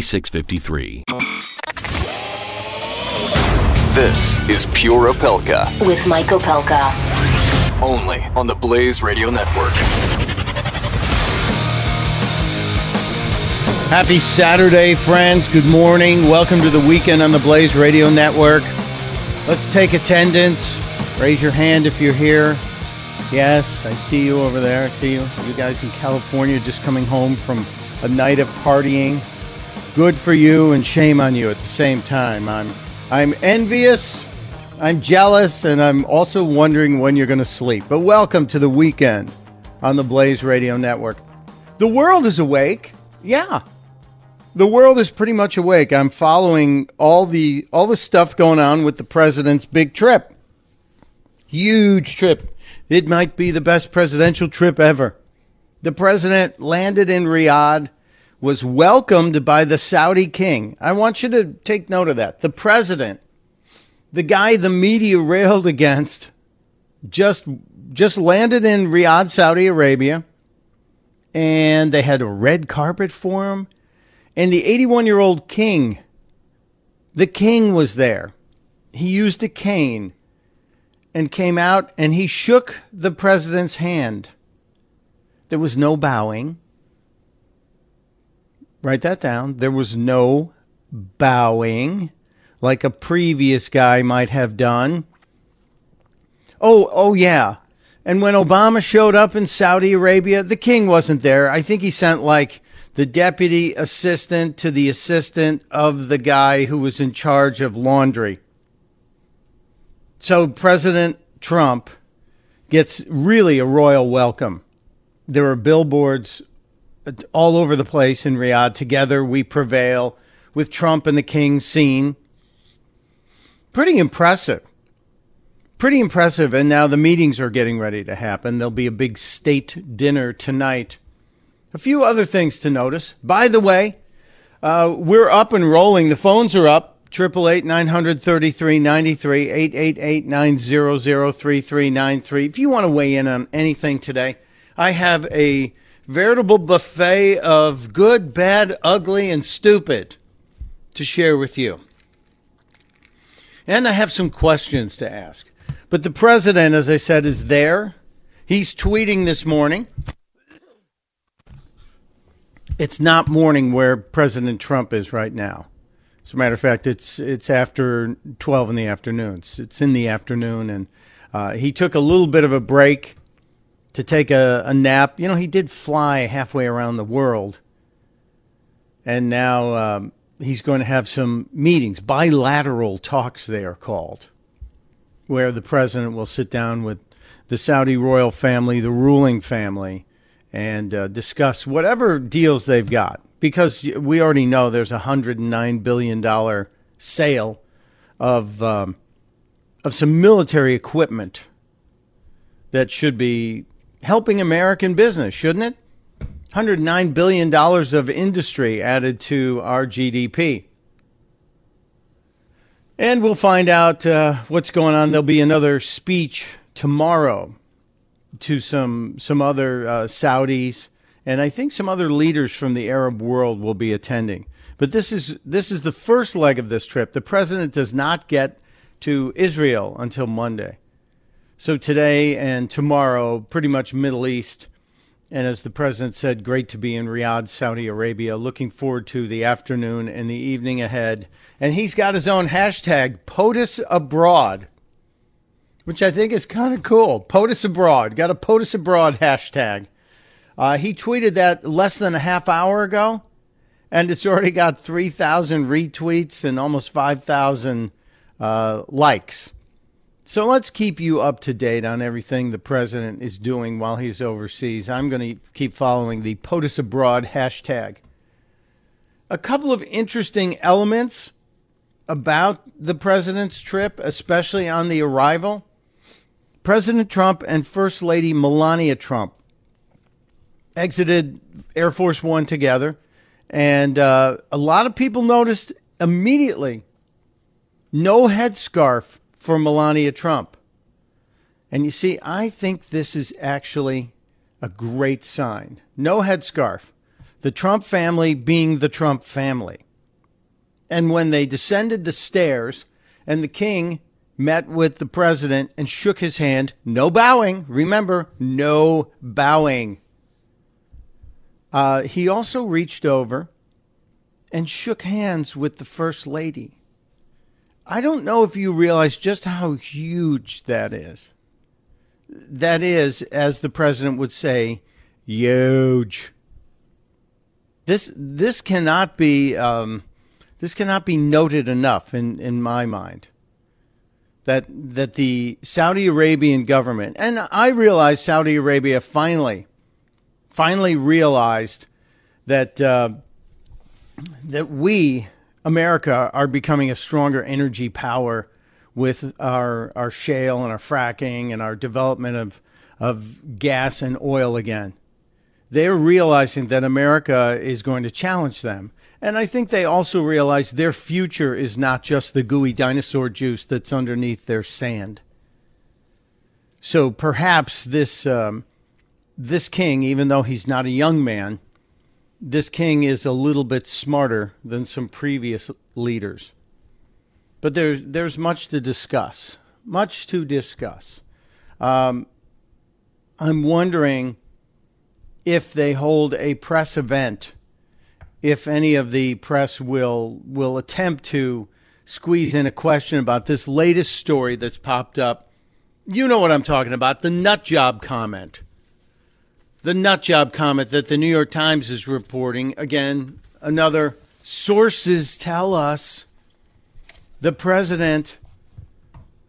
4653. This is Pure Opelka. With Mike Opelka. Only on the Blaze Radio Network. Happy Saturday, friends. Good morning. Welcome to the weekend on the Blaze Radio Network. Let's take attendance. Raise your hand if you're here. Yes, I see you over there. I see you. You guys in California just coming home from a night of partying good for you and shame on you at the same time. I'm I'm envious, I'm jealous, and I'm also wondering when you're going to sleep. But welcome to the weekend on the Blaze Radio Network. The world is awake. Yeah. The world is pretty much awake. I'm following all the all the stuff going on with the president's big trip. Huge trip. It might be the best presidential trip ever. The president landed in Riyadh was welcomed by the Saudi king. I want you to take note of that. The president, the guy the media railed against, just just landed in Riyadh, Saudi Arabia, and they had a red carpet for him. And the 81 year old king, the king was there. He used a cane and came out and he shook the president's hand. There was no bowing. Write that down. There was no bowing like a previous guy might have done. Oh, oh yeah. And when Obama showed up in Saudi Arabia, the king wasn't there. I think he sent like the deputy assistant to the assistant of the guy who was in charge of laundry. So President Trump gets really a royal welcome. There are billboards all over the place in Riyadh. Together we prevail with Trump and the King seen. Pretty impressive. Pretty impressive. And now the meetings are getting ready to happen. There'll be a big state dinner tonight. A few other things to notice. By the way, uh, we're up and rolling. The phones are up. Triple eight nine hundred thirty three ninety three eight eight eight nine zero zero three three nine three. If you want to weigh in on anything today, I have a veritable buffet of good, bad, ugly, and stupid to share with you. And I have some questions to ask. But the president, as I said, is there. He's tweeting this morning. It's not morning where President Trump is right now. As a matter of fact, it's it's after twelve in the afternoon. It's, it's in the afternoon, and uh, he took a little bit of a break to take a, a nap. You know, he did fly halfway around the world. And now um, he's going to have some meetings, bilateral talks, they are called, where the president will sit down with the Saudi royal family, the ruling family, and uh, discuss whatever deals they've got. Because we already know there's a $109 billion sale of, um, of some military equipment that should be helping American business, shouldn't it? $109 billion of industry added to our GDP. And we'll find out uh, what's going on. There'll be another speech tomorrow to some some other uh, Saudis, and I think some other leaders from the Arab world will be attending. But this is this is the first leg of this trip. The president does not get to Israel until Monday. So today and tomorrow, pretty much Middle East. And as the president said, great to be in Riyadh, Saudi Arabia. Looking forward to the afternoon and the evening ahead. And he's got his own hashtag, POTUS Abroad, which I think is kind of cool. POTUS Abroad. Got a POTUS Abroad hashtag. Uh, he tweeted that less than a half hour ago, and it's already got 3,000 retweets and almost 5,000 uh, likes. So let's keep you up to date on everything the president is doing while he's overseas. I'm going to keep following the POTUS Abroad hashtag. A couple of interesting elements about the president's trip, especially on the arrival. President Trump and First Lady Melania Trump exited Air Force One together, and uh, a lot of people noticed immediately no headscarf for Melania Trump. And you see, I think this is actually a great sign. No headscarf. The Trump family being the Trump family. And when they descended the stairs and the king met with the president and shook his hand, no bowing. Remember, no bowing. Uh, he also reached over and shook hands with the first lady. I don't know if you realize just how huge that is. That is, as the president would say, huge. This this cannot be um, this cannot be noted enough in, in my mind. That that the Saudi Arabian government and I realize Saudi Arabia finally finally realized that uh, that we America are becoming a stronger energy power with our our shale and our fracking and our development of of gas and oil again. They're realizing that America is going to challenge them. And I think they also realize their future is not just the gooey dinosaur juice that's underneath their sand. So perhaps this um, this king, even though he's not a young man, this king is a little bit smarter than some previous leaders. But there's there's much to discuss. Much to discuss. Um, I'm wondering if they hold a press event, if any of the press will will attempt to squeeze in a question about this latest story that's popped up. You know what I'm talking about, the nut job comment the nut job comment that the New York Times is reporting. Again, another sources tell us the president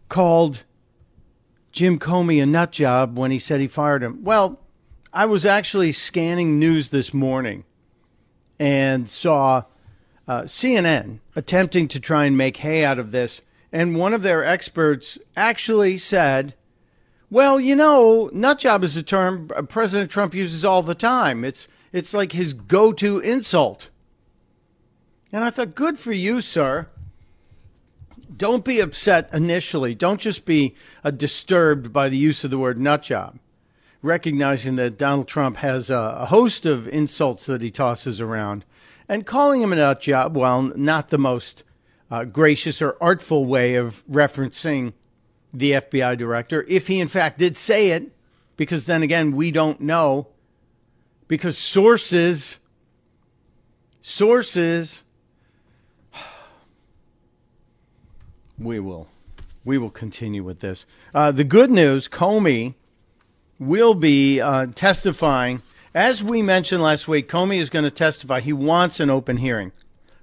called Jim Comey a nut job when he said he fired him. Well, I was actually scanning news this morning and saw uh, CNN attempting to try and make hay out of this. And one of their experts actually said well, you know, nut job is a term President Trump uses all the time. It's it's like his go-to insult. And I thought, good for you, sir. Don't be upset initially. Don't just be uh, disturbed by the use of the word nut job. Recognizing that Donald Trump has a, a host of insults that he tosses around, and calling him a nut job, while not the most uh, gracious or artful way of referencing the FBI director, if he in fact did say it, because then again, we don't know, because sources, sources, we will, we will continue with this. Uh, the good news, Comey will be uh, testifying. As we mentioned last week, Comey is going to testify. He wants an open hearing.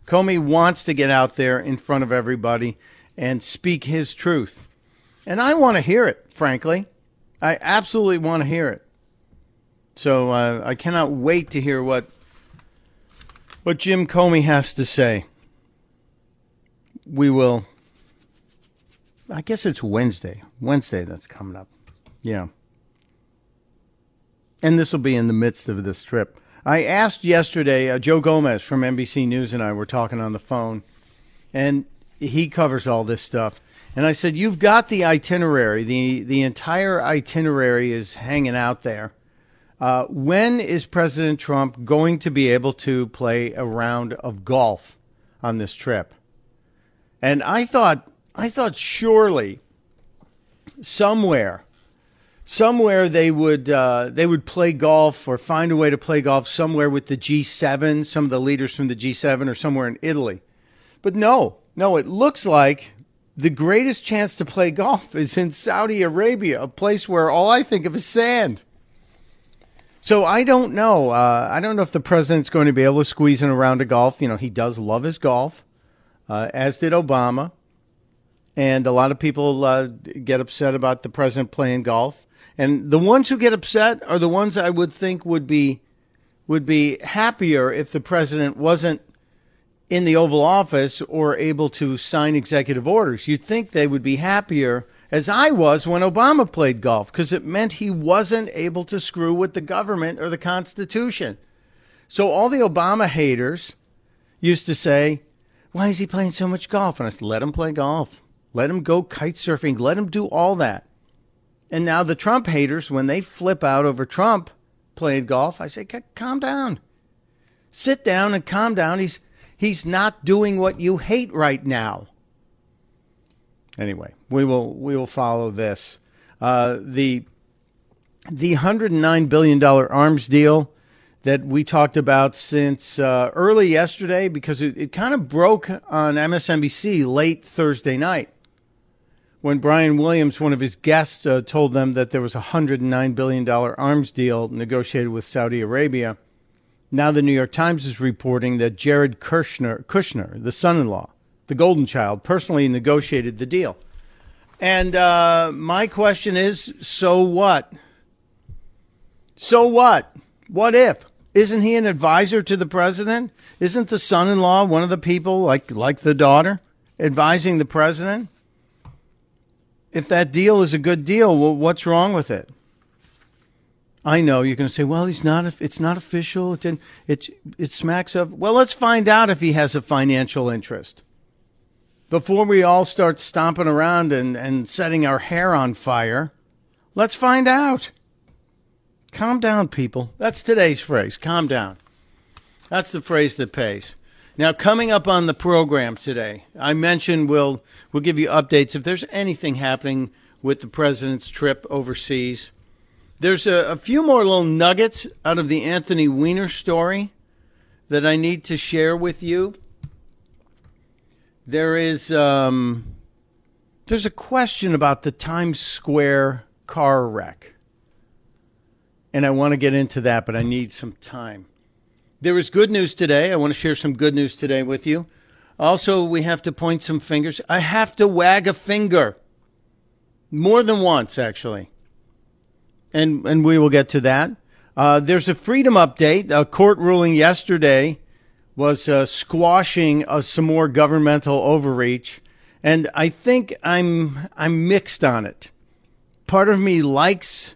Comey wants to get out there in front of everybody and speak his truth. And I want to hear it, frankly. I absolutely want to hear it. So uh, I cannot wait to hear what what Jim Comey has to say. We will. I guess it's Wednesday. Wednesday that's coming up. Yeah. And this will be in the midst of this trip. I asked yesterday, uh, Joe Gomez from NBC News and I were talking on the phone, and he covers all this stuff. And I said, You've got the itinerary. The, the entire itinerary is hanging out there. Uh, when is President Trump going to be able to play a round of golf on this trip? And I thought, I thought surely somewhere somewhere they would uh, they would play golf or find a way to play golf somewhere with the G7, some of the leaders from the G7, or somewhere in Italy. But no, no, it looks like the greatest chance to play golf is in Saudi Arabia, a place where all I think of is sand. So I don't know. Uh, I don't know if the president's going to be able to squeeze in a round of golf. You know, he does love his golf, uh, as did Obama. And a lot of people uh, get upset about the president playing golf. And the ones who get upset are the ones I would think would be would be happier if the president wasn't in the Oval Office or able to sign executive orders. You'd think they would be happier as I was when Obama played golf because it meant he wasn't able to screw with the government or the Constitution. So all the Obama haters used to say, "Why is he playing so much golf?" And I said, "Let him play golf. Let him go kite surfing. Let him do all that." And now the Trump haters, when they flip out over Trump playing golf, I say, calm down. Sit down and calm down. He's, he's not doing what you hate right now. Anyway, we will, we will follow this. Uh, the, the $109 billion arms deal that we talked about since uh, early yesterday because it, it kind of broke on MSNBC late Thursday night when Brian Williams, one of his guests, uh, told them that there was a $109 billion arms deal negotiated with Saudi Arabia. Now the New York Times is reporting that Jared Kushner, Kushner the son in law, the golden child, personally negotiated the deal. And uh, my question is so what? So what? What if? Isn't he an advisor to the president? Isn't the son in law one of the people, like, like the daughter, advising the president? if that deal is a good deal, well, what's wrong with it? I know you're going to say, well, he's not. It's not official. It it it smacks of. Well, let's find out if he has a financial interest before we all start stomping around and, and setting our hair on fire. Let's find out. Calm down, people. That's today's phrase. Calm down. That's the phrase that pays. Now, coming up on the program today, I mentioned we'll we'll give you updates if there's anything happening with the president's trip overseas. There's a, a few more little nuggets out of the Anthony Weiner story that I need to share with you. There is um, there's a question about the Times Square car wreck, and I want to get into that, but I need some time. There is good news today. I want to share some good news today with you. Also, we have to point some fingers. I have to wag a finger. More than once, actually. And, and we will get to that. Uh, there's a freedom update. A court ruling yesterday was uh, squashing uh, some more governmental overreach. And I think I'm, I'm mixed on it. Part of me likes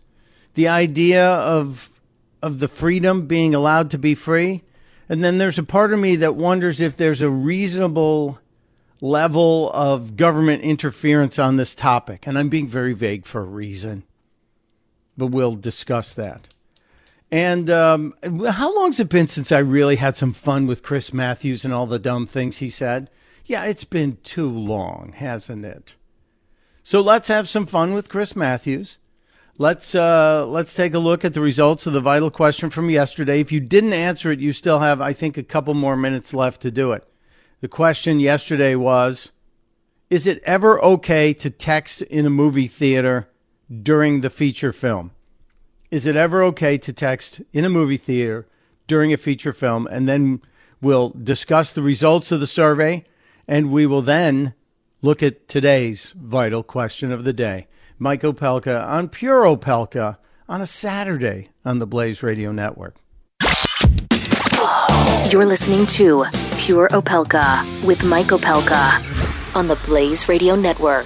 the idea of of the freedom being allowed to be free. And then there's a part of me that wonders if there's a reasonable level of government interference on this topic. And I'm being very vague for a reason, but we'll discuss that. And um, how long's it been since I really had some fun with Chris Matthews and all the dumb things he said? Yeah, it's been too long, hasn't it? So let's have some fun with Chris Matthews. Let's uh, let's take a look at the results of the vital question from yesterday. If you didn't answer it, you still have, I think, a couple more minutes left to do it. The question yesterday was: Is it ever okay to text in a movie theater during the feature film? Is it ever okay to text in a movie theater during a feature film? And then we'll discuss the results of the survey, and we will then look at today's vital question of the day. Mike Opelka on Pure Opelka on a Saturday on the Blaze Radio Network. You're listening to Pure Opelka with Mike Opelka on the Blaze Radio Network.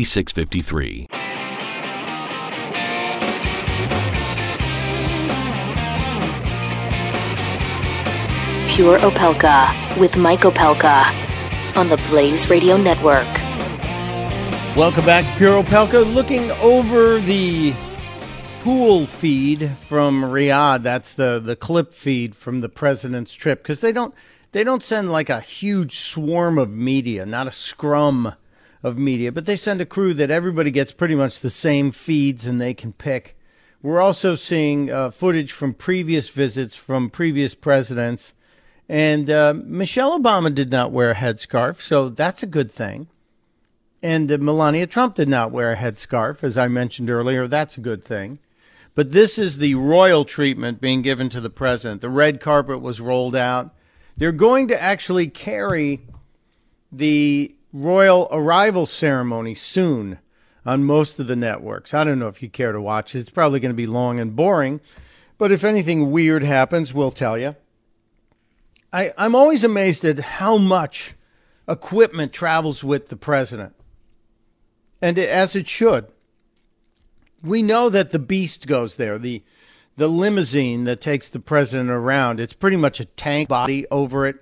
Pure Opelka with Mike Opelka on the Blaze Radio Network. Welcome back to Pure Opelka. Looking over the pool feed from Riyadh. That's the the clip feed from the president's trip because they don't they don't send like a huge swarm of media, not a scrum of media, but they send a crew that everybody gets pretty much the same feeds and they can pick. We're also seeing uh, footage from previous visits from previous presidents. And uh, Michelle Obama did not wear a headscarf, so that's a good thing. And uh, Melania Trump did not wear a headscarf, as I mentioned earlier. That's a good thing. But this is the royal treatment being given to the president. The red carpet was rolled out. They're going to actually carry the royal arrival ceremony soon on most of the networks. I don't know if you care to watch it. It's probably going to be long and boring. But if anything weird happens, we'll tell you. I, I'm always amazed at how much equipment travels with the president. And as it should. We know that the beast goes there, the the limousine that takes the president around. It's pretty much a tank body over it.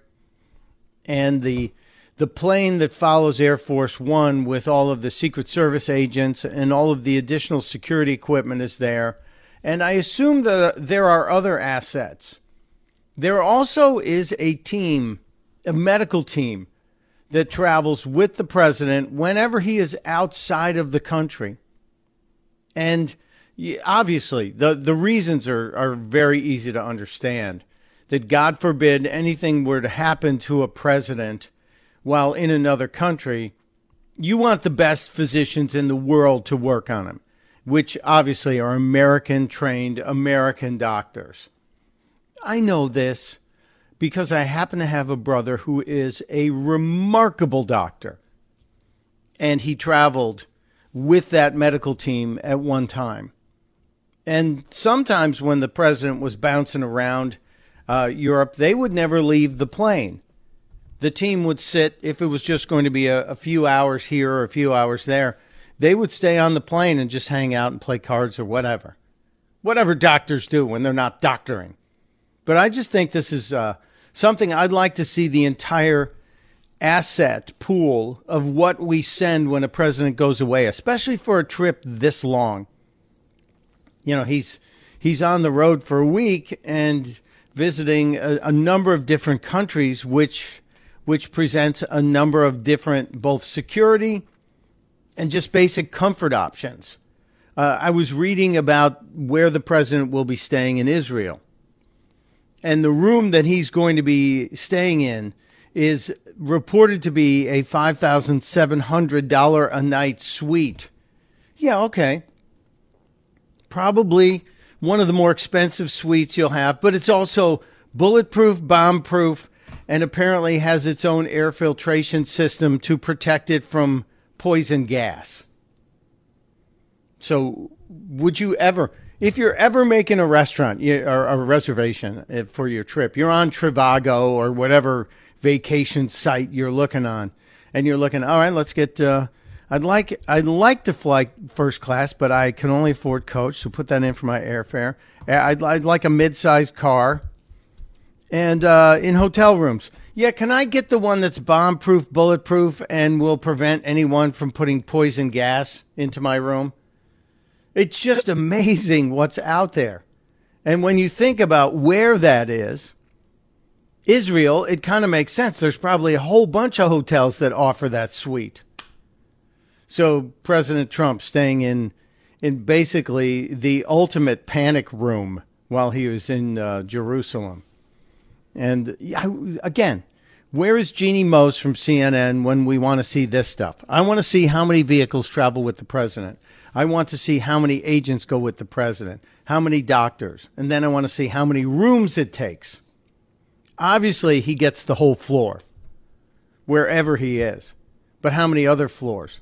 And the the plane that follows Air Force One with all of the Secret Service agents and all of the additional security equipment is there. And I assume that uh, there are other assets. There also is a team, a medical team, that travels with the president whenever he is outside of the country. And obviously, the, the reasons are, are very easy to understand. That God forbid anything were to happen to a president while in another country, you want the best physicians in the world to work on him, which obviously are American trained American doctors. I know this because I happen to have a brother who is a remarkable doctor. And he traveled with that medical team at one time. And sometimes when the president was bouncing around uh, Europe, they would never leave the plane. The team would sit, if it was just going to be a, a few hours here or a few hours there, they would stay on the plane and just hang out and play cards or whatever. Whatever doctors do when they're not doctoring. But I just think this is uh, something I'd like to see the entire asset pool of what we send when a president goes away, especially for a trip this long. You know, he's he's on the road for a week and visiting a, a number of different countries, which which presents a number of different both security and just basic comfort options. Uh, I was reading about where the president will be staying in Israel and the room that he's going to be staying in is reported to be a $5,700 a night suite. Yeah, okay. Probably one of the more expensive suites you'll have, but it's also bulletproof, bomb proof, and apparently has its own air filtration system to protect it from poison gas. So, would you ever? if you're ever making a restaurant or a reservation eh, for your trip, you're on Trivago or whatever vacation site you're looking on, and you're looking, all right, let's get. Uh, I'd like I'd like to fly first class, but I can only afford coach, so put that in for my airfare. I'd, I'd like a mid-sized car, and uh, in hotel rooms, Yeah, can I get the one that's bomb proof, bulletproof, and will prevent anyone from putting poison gas into my room? It's just amazing what's out there. And when you think about where that is, Israel, it kind of makes sense. There's probably a whole bunch of hotels that offer that suite. So President Trump staying in in basically the ultimate panic room while he was in uh, Jerusalem. And again, where is Jeanne Moos from CNN when we want to see this stuff? I want to see how many vehicles travel with the president. I want to see how many agents go with the president, how many doctors, and then I want to see how many rooms it takes. Obviously, he gets the whole floor wherever he is, but how many other floors?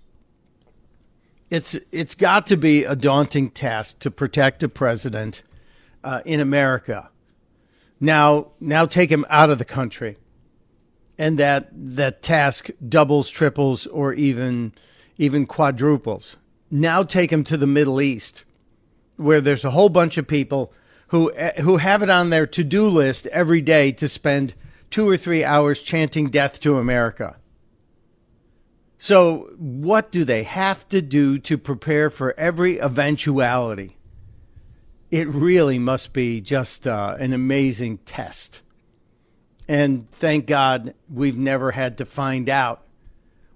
It's it's got to be a daunting task to protect a president uh, in America. Now, now take him out of the country, and that that task doubles, triples, or even even quadruples. Now take him to the Middle East, where there's a whole bunch of people who eh, who have it on their to-do list every day to spend two or three hours chanting death to America. So, what do they have to do to prepare for every eventuality? It really must be just uh, an amazing test. And thank God we've never had to find out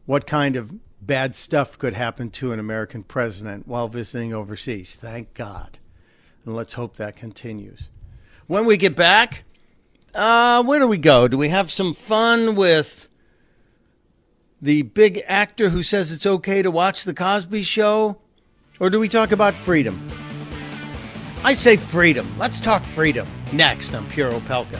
what kind of bad stuff could happen to an American president while visiting overseas. Thank God. And let's hope that continues. When we get back, uh, where do we go? Do we have some fun with the big actor who says it's okay to watch The Cosby Show? Or do we talk about freedom? I say freedom. Let's talk freedom next on Pure Opelka.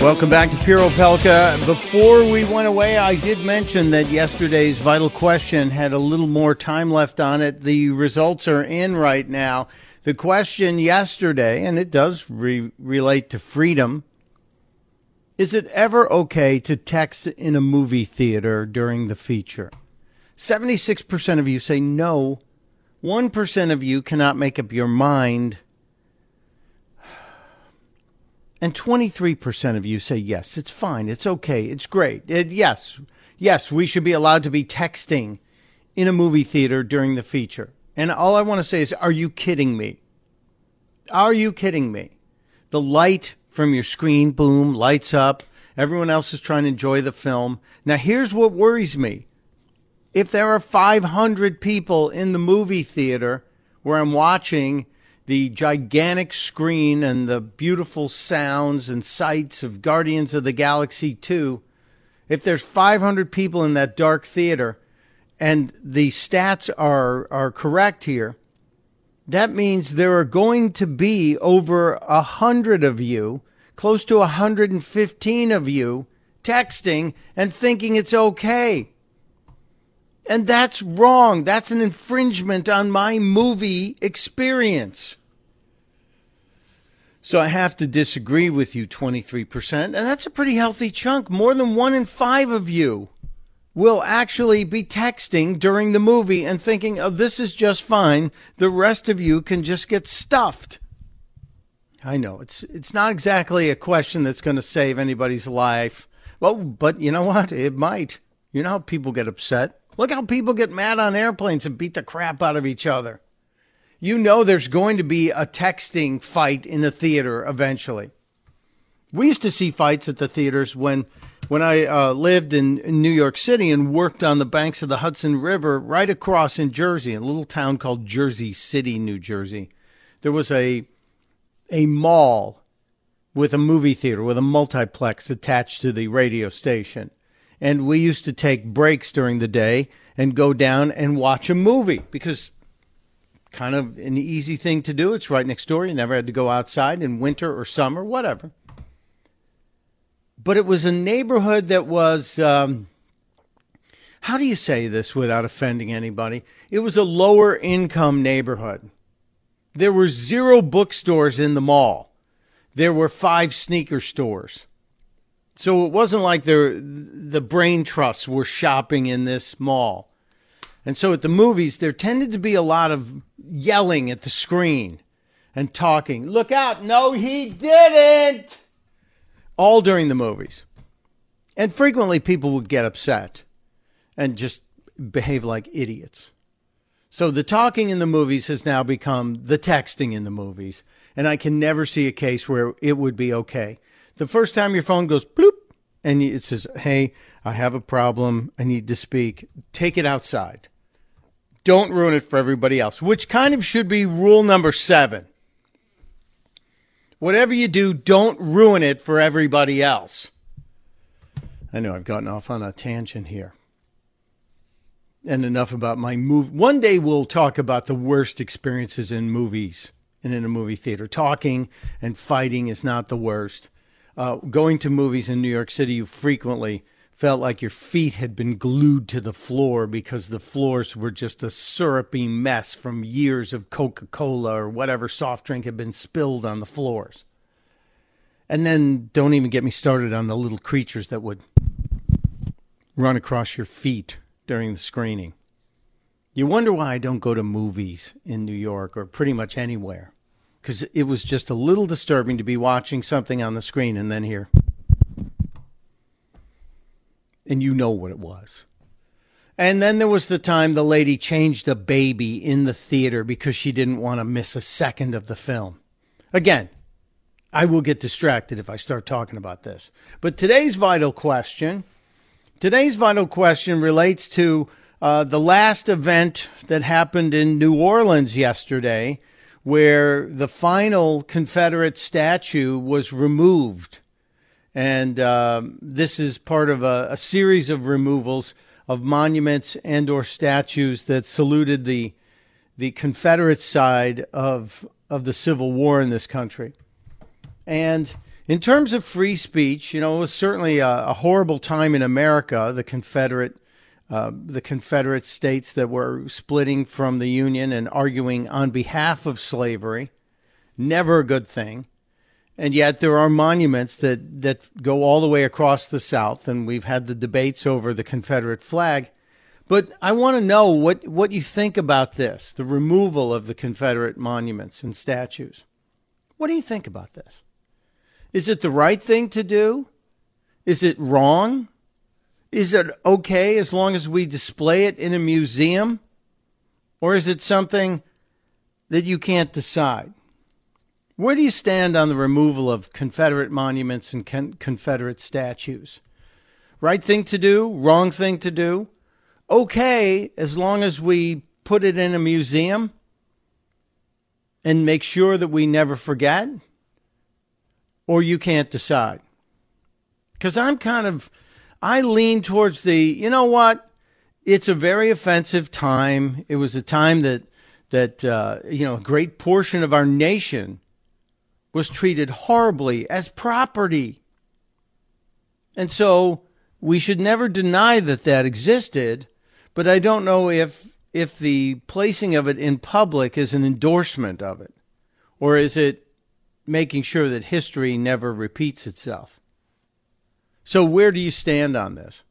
Welcome back to Pure Opelka. Before we went away, I did mention that yesterday's vital question had a little more time left on it. The results are in right now. The question yesterday, and it does re- relate to freedom is it ever okay to text in a movie theater during the feature? 76% of you say no. 1% of you cannot make up your mind and 23% of you say, yes, it's fine. It's okay. It's great. It, yes, yes, we should be allowed to be texting in a movie theater during the feature. And all I want to say is, are you kidding me? Are you kidding me? The light from your screen, boom, lights up. Everyone else is trying to enjoy the film. Now, here's what worries me. If there are 500 people in the movie theater where I'm watching the gigantic screen and the beautiful sounds and sights of Guardians of the Galaxy 2, if there's 500 people in that dark theater and the stats are, are correct here, that means there are going to be over a hundred of you, close to 115 of you, texting and thinking it's okay. And that's wrong. That's an infringement on my movie experience. So I have to disagree with you 23%, and that's a pretty healthy chunk. More than one in five of you will actually be texting during the movie and thinking, oh, this is just fine. The rest of you can just get stuffed. I know it's it's not exactly a question that's going to save anybody's life. Well, but you know what? It might. You know how people get upset. Look how people get mad on airplanes and beat the crap out of each other you know there's going to be a texting fight in the theater eventually. We used to see fights at the theaters when when I uh, lived in, in New York City and worked on the banks of the Hudson River, right across in Jersey, in a little town called Jersey City, New Jersey, there was a a mall with a movie theater with a multiplex attached to the radio station. And we used to take breaks during the day and go down and watch a movie because kind of an easy thing to do. It's right next door. You never had to go outside in winter or summer, whatever. But it was a neighborhood that was, um, how do you say this without offending anybody? It was a lower income neighborhood. There were zero bookstores in the mall. There were five sneaker stores. So it wasn't like the the brain trusts were shopping in this mall. And so at the movies, there tended to be a lot of yelling at the screen and talking. Look out! No, he didn't! All during the movies. And frequently people would get upset and just behave like idiots. So the talking in the movies has now become the texting in the movies. And I can never see a case where it would be okay. The first time your phone goes bloop and it says, Hey, I have a problem. I need to speak. Take it outside. Don't ruin it for everybody else, which kind of should be rule number seven. Whatever you do, don't ruin it for everybody else. I know I've gotten off on a tangent here and enough about my move. One day we'll talk about the worst experiences in movies and in a movie theater. Talking and fighting is not the worst. Uh, going to movies in New York City, you frequently felt like your feet had been glued to the floor because the floors were just a syrupy mess from years of Coca Cola or whatever soft drink had been spilled on the floors. And then don't even get me started on the little creatures that would run across your feet during the screening. You wonder why I don't go to movies in New York or pretty much anywhere. Because it was just a little disturbing to be watching something on the screen and then hear. And you know what it was. And then there was the time the lady changed a baby in the theater because she didn't want to miss a second of the film. Again, I will get distracted if I start talking about this. But today's vital question Today's vital question relates to uh, the last event that happened in New Orleans yesterday, where the final Confederate statue was removed. And uh, this is part of a, a, series of removals of monuments and or statues that saluted the the Confederate side of of the Civil War in this country. And in terms of free speech, you know, it was certainly a, a horrible time in America. The Confederate, uh, the Confederate states that were splitting from the Union and arguing on behalf of slavery, never a good thing. And yet there are monuments that, that go all the way across the South, and we've had the debates over the Confederate flag. But I want to know what, what you think about this, the removal of the Confederate monuments and statues. What do you think about this? Is it the right thing to do? Is it wrong? Is it okay as long as we display it in a museum? Or is it something that you can't decide? Where do you stand on the removal of Confederate monuments and con- Confederate statues? Right thing to do? Wrong thing to do? Okay, as long as we put it in a museum and make sure that we never forget? or you can't decide. Because I'm kind of, I lean towards the, you know what? It's a very offensive time. It was a time that, that uh, you know, a great portion of our nation was treated horribly as property. And so we should never deny that that existed, but I don't know if if the placing of it in public is an endorsement of it or is it making sure that history never repeats itself. So, where do you stand on this?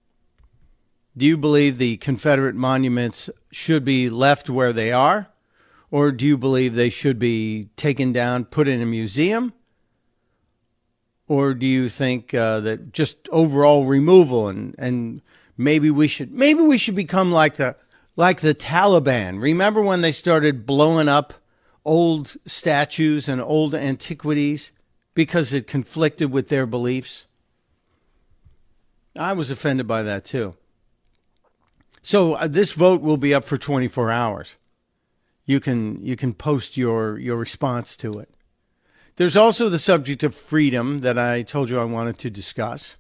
Do you believe the Confederate monuments should be left where they are? Or do you believe they should be taken down, put in a museum? Or do you think uh, that just overall removal and, and maybe we should maybe we should become like the like the Taliban? Remember when they started blowing up old statues and old antiquities because it conflicted with their beliefs? I was offended by that too. So uh, this vote will be up for 24 hours. You can you can post your your response to it. There's also the subject of freedom that I told you I wanted to discuss.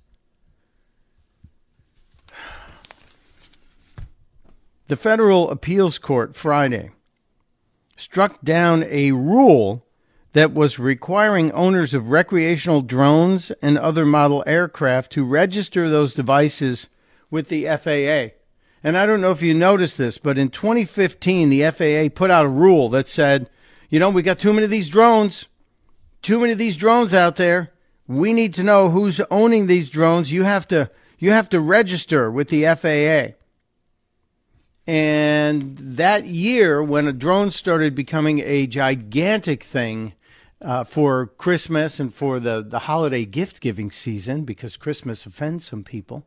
The Federal Appeals Court Friday struck down a rule that was requiring owners of recreational drones and other model aircraft to register those devices with the FAA. And I don't know if you noticed this, but in 2015, the FAA put out a rule that said, you know, we got too many of these drones, too many of these drones out there. We need to know who's owning these drones. You have to, you have to register with the FAA. And that year, when a drone started becoming a gigantic thing uh, for Christmas and for the, the holiday gift giving season, because Christmas offends some people,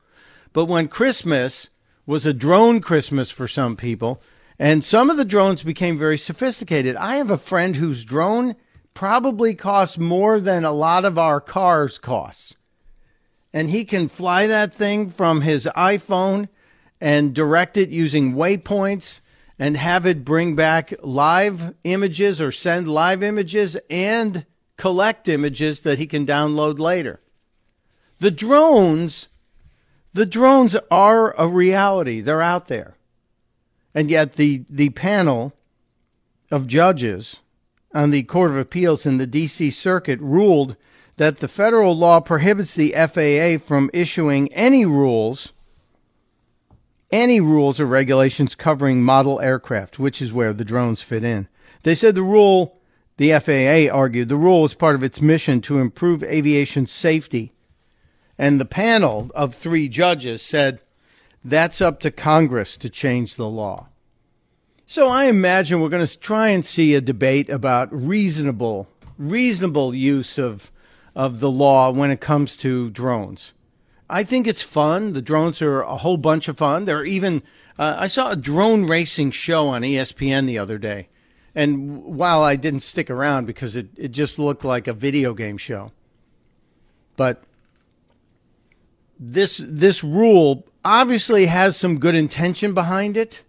but when Christmas was a drone Christmas for some people, and some of the drones became very sophisticated. I have a friend whose drone probably costs more than a lot of our cars costs. And he can fly that thing from his iPhone and direct it using waypoints and have it bring back live images or send live images and collect images that he can download later. The drones, the drones are a reality. They're out there. And yet the, the panel of judges on the Court of Appeals in the DC Circuit ruled that the federal law prohibits the FAA from issuing any rules any rules or regulations covering model aircraft, which is where the drones fit in. They said the rule, the FAA argued, the rule is part of its mission to improve aviation safety. And the panel of three judges said that's up to Congress to change the law. So I imagine we're going to try and see a debate about reasonable, reasonable use of, of the law when it comes to drones. I think it's fun. The drones are a whole bunch of fun. They're even, uh, I saw a drone racing show on ESPN the other day. And while I didn't stick around because it, it just looked like a video game show, but this this rule obviously has some good intention behind it.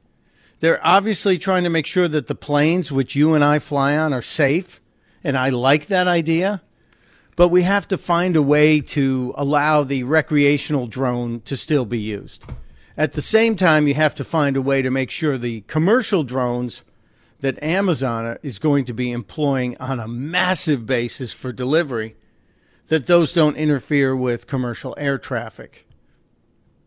They're obviously trying to make sure that the planes which you and I fly on are safe, and I like that idea but we have to find a way to allow the recreational drone to still be used. At the same time, you have to find a way to make sure the commercial drones that Amazon is going to be employing on a massive basis for delivery that those don't interfere with commercial air traffic.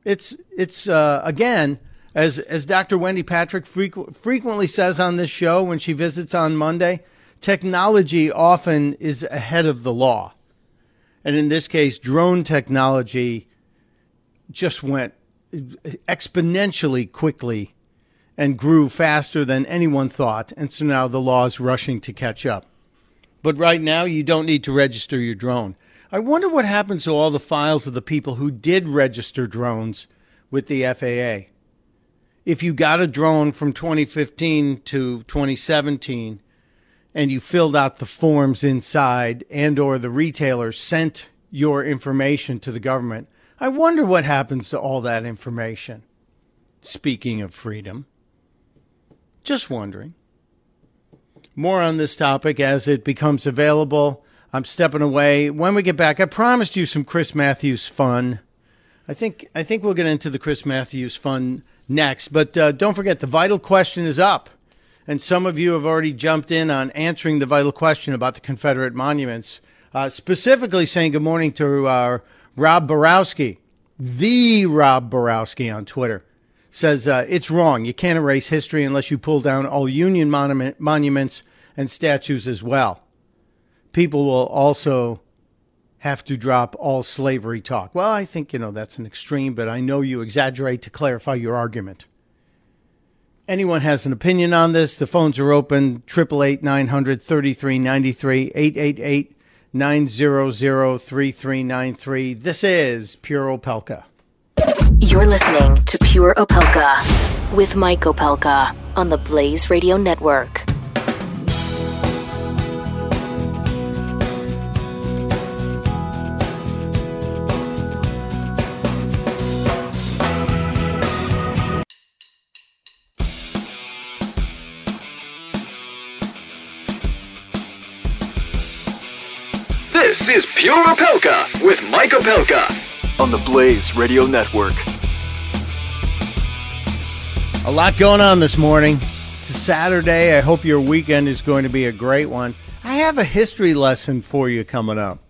It's it's uh, again as as Dr. Wendy Patrick frequ- frequently says on this show when she visits on Monday, technology often is ahead of the law. And in this case, drone technology just went exponentially quickly and grew faster than anyone thought. And so now the law is rushing to catch up. But right now, you don't need to register your drone. I wonder what happens to all the files of the people who did register drones with the FAA. If you got a drone from 2015 to 2017, and you filled out the forms inside and or the retailer sent your information to the government i wonder what happens to all that information speaking of freedom just wondering more on this topic as it becomes available i'm stepping away when we get back i promised you some chris matthews fun i think i think we'll get into the chris matthews fun next but uh, don't forget the vital question is up and some of you have already jumped in on answering the vital question about the Confederate monuments, uh, specifically saying good morning to uh, Rob Borowski, the Rob Borowski on Twitter. Says uh, it's wrong. You can't erase history unless you pull down all Union monument, monuments and statues as well. People will also have to drop all slavery talk. Well, I think, you know, that's an extreme, but I know you exaggerate to clarify your argument anyone has an opinion on this, the phones are open 888 900 3393 888 900 3393. This is Pure Opelka. You're listening to Pure Opelka with Mike Opelka on the Blaze Radio Network. Pure Opelka with Mike Opelka on the Blaze Radio Network. A lot going on this morning. It's a Saturday. I hope your weekend is going to be a great one. I have a history lesson for you coming up.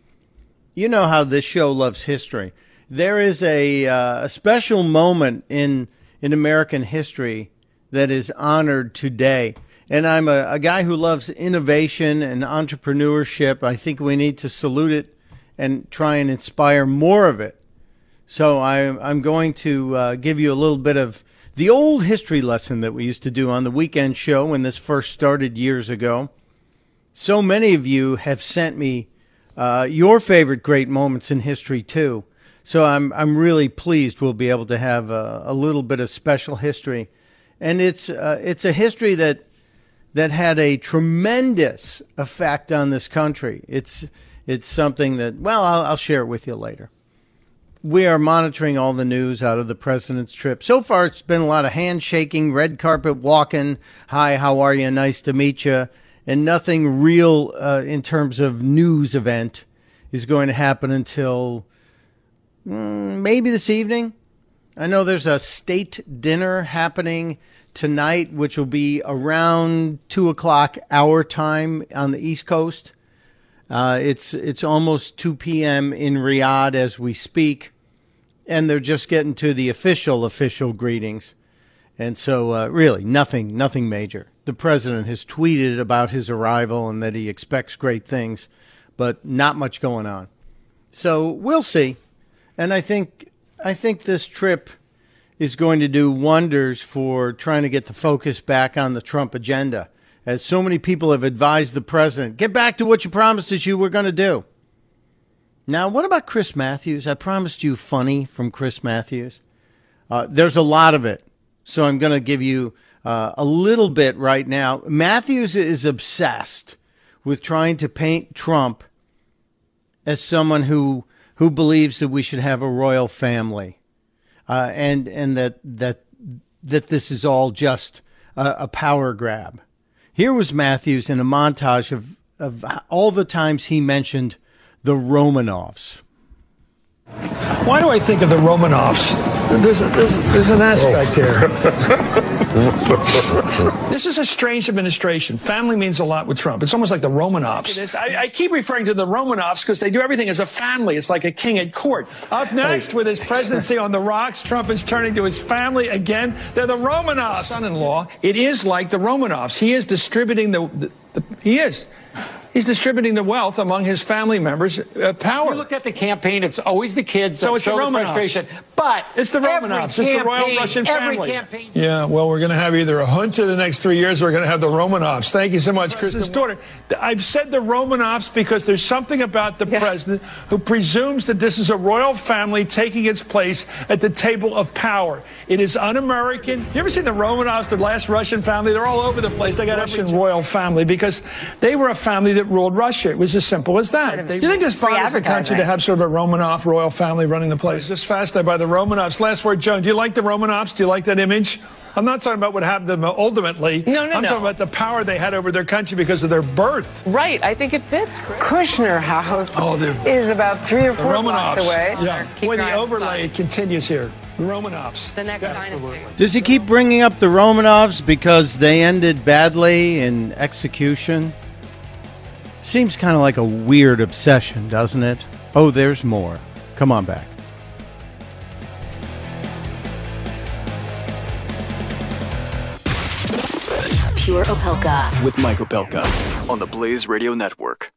You know how this show loves history. There is a, uh, a special moment in in American history that is honored today. And I'm a, a guy who loves innovation and entrepreneurship. I think we need to salute it and try and inspire more of it. So I, I'm going to uh, give you a little bit of the old history lesson that we used to do on the weekend show when this first started years ago. So many of you have sent me uh, your favorite great moments in history too. So I'm I'm really pleased we'll be able to have a, a little bit of special history, and it's uh, it's a history that that had a tremendous effect on this country. It's it's something that well I'll, I'll share it with you later we are monitoring all the news out of the president's trip. So far, it's been a lot of handshaking, red carpet walking. Hi, how are you? Nice to meet you. And nothing real uh, in terms of news event is going to happen until mm, maybe this evening. I know there's a state dinner happening tonight, which will be around two o'clock our time on the East Coast. Uh, it's it's almost 2 p.m. in Riyadh as we speak and they're just getting to the official official greetings. And so, uh, really, nothing, nothing major. The president has tweeted about his arrival and that he expects great things, but not much going on. So we'll see. And I think, I think this trip is going to do wonders for trying to get the focus back on the Trump agenda. As so many people have advised the president, get back to what you promised us you were going to do. Now, what about Chris Matthews? I promised you funny from Chris Matthews. Uh, there's a lot of it, so I'm going to give you uh, a little bit right now. Matthews is obsessed with trying to paint Trump as someone who who believes that we should have a royal family, uh, and and that that that this is all just a, a power grab. Here was Matthews in a montage of of all the times he mentioned the Romanovs. Why do I think of the Romanovs? There's, a, there's, there's an aspect oh. here. this is a strange administration. Family means a lot with Trump. It's almost like the Romanovs. I, I keep referring to the Romanovs because they do everything as a family. It's like a king at court. Up next, with his presidency on the rocks, Trump is turning to his family again. They're the Romanovs. Son-in-law. It is like the Romanovs. He is distributing the, the, the he is He's distributing the wealth among his family members. Uh, power. You look at the campaign; it's always the kids. So it's the Romanovs. frustration. But it's the Romanovs. It's the royal Russian family. Campaign. Yeah. Well, we're going to have either a junta the next three years, or we're going to have the Romanovs. Thank you so much, Kristen's daughter. I've said the Romanovs because there's something about the yeah. president who presumes that this is a royal family taking its place at the table of power. It is un-American. You ever seen the Romanovs, the last Russian family? They're all over the place. They got Russian royal family because they were a family that ruled Russia. It was as simple as that. Sort of Do you think this bothers the country to have sort of a Romanov royal family running the place? Just fascinated by the Romanovs. Last word, Joan. Do you like the Romanovs? Do you like that image? I'm not talking about what happened to them ultimately. No, no, I'm no. talking about the power they had over their country because of their birth. Right. I think it fits. Kushner House oh, is about three or four blocks away. Yeah. Boy, the overlay continues here. The Romanovs. The next dynasty. Does he keep bringing up the Romanovs because they ended badly in execution? Seems kind of like a weird obsession, doesn't it? Oh, there's more. Come on back. Pure Opelka. With Mike Opelka on the Blaze Radio Network.